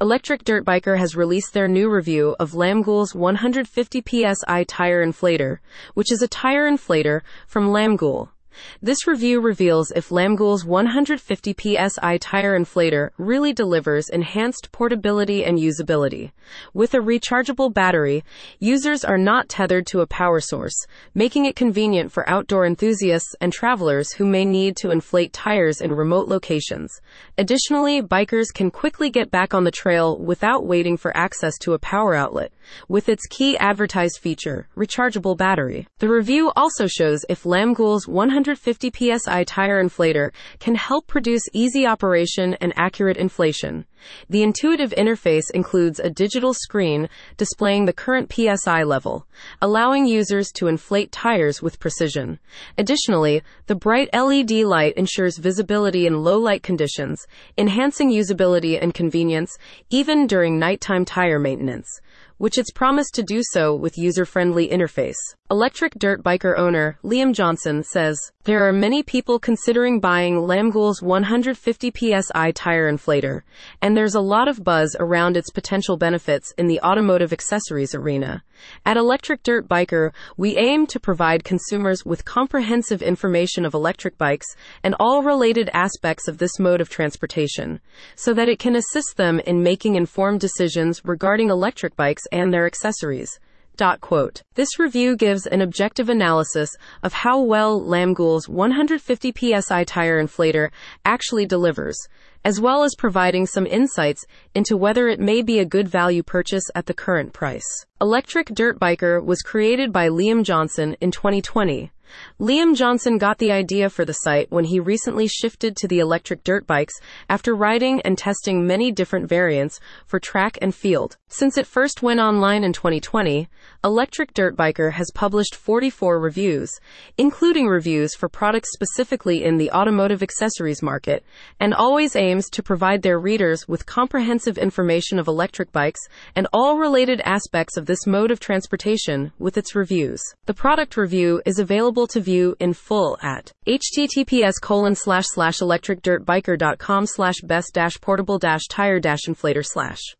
Electric Dirt Biker has released their new review of Lamgool's 150 psi tire inflator, which is a tire inflator from Lamgool. This review reveals if Lamgool's 150 psi tire inflator really delivers enhanced portability and usability. With a rechargeable battery, users are not tethered to a power source, making it convenient for outdoor enthusiasts and travelers who may need to inflate tires in remote locations. Additionally, bikers can quickly get back on the trail without waiting for access to a power outlet, with its key advertised feature, rechargeable battery. The review also shows if Lamgool's 150 psi tire inflator can help produce easy operation and accurate inflation. The intuitive interface includes a digital screen displaying the current PSI level, allowing users to inflate tires with precision. Additionally, the bright LED light ensures visibility in low light conditions, enhancing usability and convenience even during nighttime tire maintenance which it's promised to do so with user-friendly interface. Electric dirt biker owner Liam Johnson says, There are many people considering buying Lamgool's 150 psi tire inflator, and there's a lot of buzz around its potential benefits in the automotive accessories arena. At Electric Dirt Biker, we aim to provide consumers with comprehensive information of electric bikes and all related aspects of this mode of transportation, so that it can assist them in making informed decisions regarding electric bikes and their accessories. This review gives an objective analysis of how well Lamgool's 150 psi tire inflator actually delivers, as well as providing some insights into whether it may be a good value purchase at the current price. Electric Dirt Biker was created by Liam Johnson in 2020. Liam Johnson got the idea for the site when he recently shifted to the electric dirt bikes after riding and testing many different variants for track and field. Since it first went online in 2020, Electric Dirt Biker has published 44 reviews, including reviews for products specifically in the automotive accessories market, and always aims to provide their readers with comprehensive information of electric bikes and all related aspects of this mode of transportation with its reviews. The product review is available to view in full at https colon slash slash electricdirtbiker.com slash best dash portable dash tire dash inflator slash